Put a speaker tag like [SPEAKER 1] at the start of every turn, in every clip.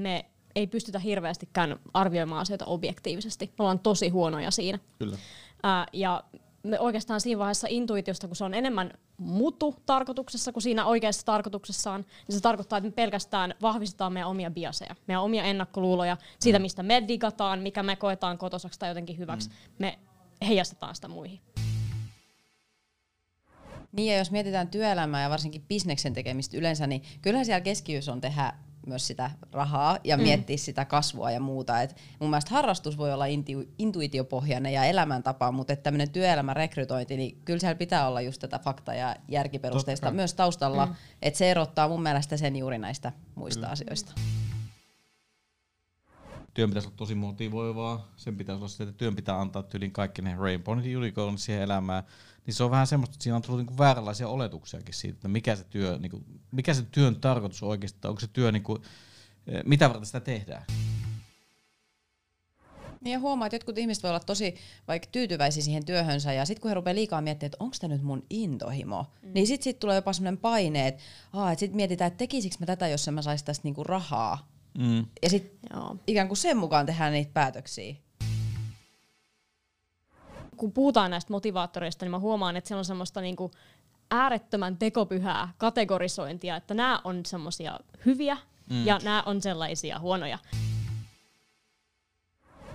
[SPEAKER 1] että me ei pystytä hirveästikään arvioimaan asioita objektiivisesti. Me ollaan tosi huonoja siinä.
[SPEAKER 2] Kyllä.
[SPEAKER 1] Ää, ja me oikeastaan siinä vaiheessa intuitiosta, kun se on enemmän mutu tarkoituksessa kuin siinä oikeassa tarkoituksessaan, niin se tarkoittaa, että me pelkästään vahvistetaan meidän omia biaseja, meidän omia ennakkoluuloja, siitä
[SPEAKER 2] Mm.
[SPEAKER 1] mistä me digataan, mikä me koetaan kotosaksi tai jotenkin hyväksi.
[SPEAKER 2] Mm.
[SPEAKER 1] Me heijastetaan sitä muihin.
[SPEAKER 3] Niin ja jos mietitään työelämää ja varsinkin bisneksen tekemistä yleensä, niin kyllähän siellä keskiössä on tehdä myös sitä rahaa ja mm. miettiä sitä kasvua ja muuta. Et mun mielestä harrastus voi olla intu- intuitiopohjainen ja elämäntapa, mutta tämmöinen työelämän rekrytointi, niin kyllä siellä pitää olla just tätä fakta- ja järkiperusteista
[SPEAKER 2] Totta
[SPEAKER 3] myös taustalla, mm. että se erottaa mun mielestä sen juuri näistä muista
[SPEAKER 2] Kyllä.
[SPEAKER 3] asioista.
[SPEAKER 2] Työn pitäisi olla tosi motivoivaa. Sen pitäisi olla se, että työn pitää antaa tyylin kaikki ne rainbow unicorn siihen elämään. Niin se on vähän semmoista, että siinä on tullut niinku vääränlaisia oletuksiakin siitä, että mikä se, työ, niinku, mikä se työn tarkoitus oikeasti, on. onko se työ, niinku, eh, mitä varten sitä tehdään.
[SPEAKER 3] Niin ja huomaa, että jotkut ihmiset voi olla tosi vaikka tyytyväisiä siihen työhönsä ja sitten kun he rupeaa liikaa miettimään, että onko tämä nyt mun intohimo, mm. niin sitten sit tulee jopa sellainen paine, että et sitten mietitään, että tekisikö mä tätä, jos mä saisi tästä niinku rahaa.
[SPEAKER 2] Mm.
[SPEAKER 3] Ja sitten ikään kuin sen mukaan tehdään niitä päätöksiä.
[SPEAKER 1] kun puhutaan näistä motivaattoreista, niin mä huomaan, että siellä on semmoista niinku äärettömän tekopyhää kategorisointia, että nämä on semmoisia hyviä mm. ja nämä on sellaisia huonoja.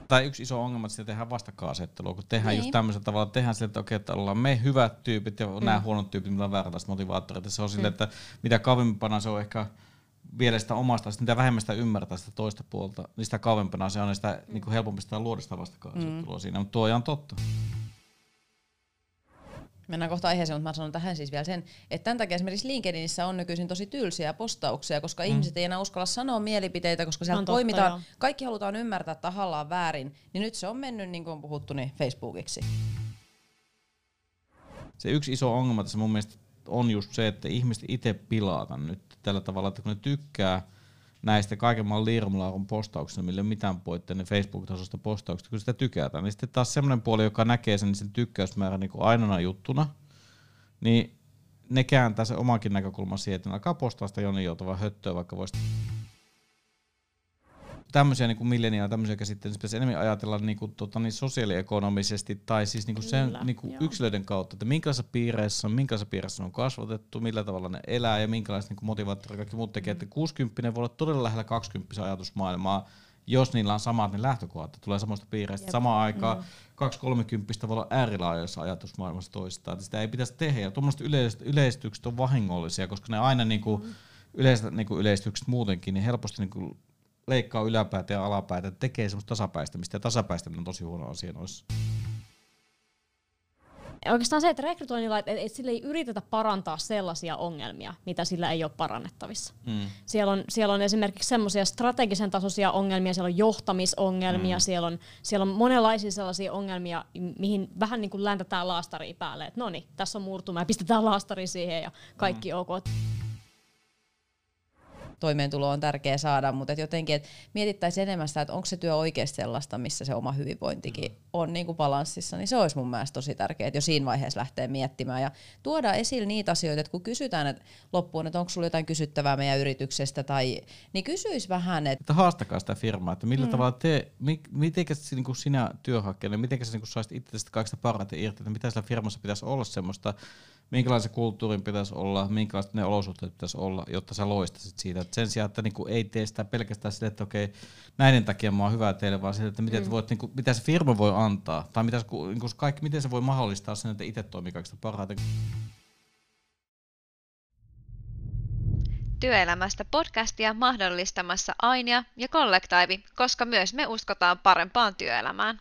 [SPEAKER 2] Tai yksi iso ongelma, että tehdään vastakkainasettelua, kun tehdään
[SPEAKER 3] Niin.
[SPEAKER 2] just tämmöisellä tavalla, tehdään sille, että okei, että ollaan me hyvät tyypit ja mm. nämä huonot tyypit, millä on vääränlaiset motivaattorit. Ja se on silleen, että mitä kauempana se on ehkä vielä sitä omasta, sitten mitä vähemmän sitä ymmärtää sitä toista puolta, niin sitä kauempana se on, niin sitä niin kuin helpompi sitä luoda sitä vastakkainasettelua mm. siinä. Mutta tuo on ihan totta.
[SPEAKER 3] Mennään kohta aiheeseen, mutta mä sanon tähän siis vielä sen, että tämän takia esimerkiksi LinkedInissä on nykyisin tosi tylsiä postauksia, koska mm. ihmiset ei enää uskalla sanoa mielipiteitä, koska siellä
[SPEAKER 1] On totta,
[SPEAKER 3] poimitaan,
[SPEAKER 1] joo.
[SPEAKER 3] kaikki halutaan ymmärtää tahallaan väärin, niin nyt se on mennyt, niin kuin on puhuttu, niin Facebookiksi.
[SPEAKER 2] Se yksi iso ongelma tässä mun mielestä on just se, että ihmiset itse pilaa nyt tällä tavalla, että kun ne tykkää näistä kaiken maailman liirumlaarun postauksista, millä ei ole mitään poitteja, ne Facebook-tasoista postauksista, kun sitä tykätään, niin sitten taas semmoinen puoli, joka näkee sen, niin sen tykkäysmäärän niin ainoana juttuna, niin ne kääntää se omakin näkökulma siihen, että ne alkaa postaa sitä jonin joutavaa höttöä, vaikka voisi tämmöisiä niin milleniaa, tämmöisiä käsitteitä, pitäisi enemmän ajatella niin kuin, tota, niin sosiaaliekonomisesti tai siis niin kuin sen
[SPEAKER 1] Kyllä,
[SPEAKER 2] niin kuin
[SPEAKER 1] joo.
[SPEAKER 2] yksilöiden kautta, että minkälaisessa piireissä on, minkälaisessa piirissä on kasvatettu, millä tavalla ne elää ja minkälaiset niin motivaattorit ja kaikki muut tekee. Että 60 voi olla todella lähellä 20 ajatusmaailmaa, jos niillä on samat ne lähtökohdat, että tulee samasta piireistä.
[SPEAKER 1] Jep.
[SPEAKER 2] Samaan aikaan mm. 2-30 voi olla äärilaajoissa ajatusmaailmassa toistaan. Että sitä ei pitäisi tehdä. Ja tuommoiset yleist- yleistykset on vahingollisia, koska ne aina niin kuin, yleiset niin kuin yleistykset muutenkin, niin helposti niin kuin leikkaa yläpäätä ja alapäätä, että tekee semmoista tasapäistämistä, ja tasapäistäminen on tosi huono asia noissa.
[SPEAKER 1] Oikeastaan se, että rekrytoinnilla, että et sillä ei yritetä parantaa sellaisia ongelmia, mitä sillä ei ole parannettavissa.
[SPEAKER 2] Mm.
[SPEAKER 1] Siellä on, siellä on esimerkiksi semmoisia strategisen tasoisia ongelmia, siellä on johtamisongelmia, mm. siellä, on, siellä on monenlaisia sellaisia ongelmia, mihin vähän niin kuin läntätään laastaria päälle, että no niin, tässä on murtuma ja pistetään laastari siihen ja kaikki mm. ok.
[SPEAKER 3] Toimeentulo on tärkeä saada, mutta et jotenkin, että mietittäisiin enemmän sitä, että onko se työ oikeasti sellaista, missä se oma hyvinvointikin
[SPEAKER 2] Mm.
[SPEAKER 3] on niin kuin balanssissa, niin se olisi mun mielestä tosi tärkeää, että jo siinä vaiheessa lähtee miettimään ja tuoda esille niitä asioita, että kun kysytään että loppuun, että onko sulla jotain kysyttävää meidän yrityksestä, tai, niin kysyisi vähän, että
[SPEAKER 2] Että haastakaa sitä firmaa, että millä mm. tavalla te, mi, mitenkä se, niin sinä työhakijalle, mitenkä sä niin saisit itse kaikista parhaiten irti, että mitä siellä firmassa pitäisi olla semmoista, minkälaisen kulttuurin pitäisi olla, minkälaiset ne olosuhteet pitäisi olla, jotta sä loistaisit siitä. Et sen sijaan, että niinku ei tee sitä pelkästään sille, että okei, näiden takia mä oon hyvä teille, vaan sille, että miten mm. voit, niinku, mitä se firma voi antaa, tai mitä, se- niinku, kaikki, miten se voi mahdollistaa sen, että itse toimii kaikista parhaiten.
[SPEAKER 4] Työelämästä podcastia mahdollistamassa Ainia ja Kollektiivi, koska myös me uskotaan parempaan työelämään.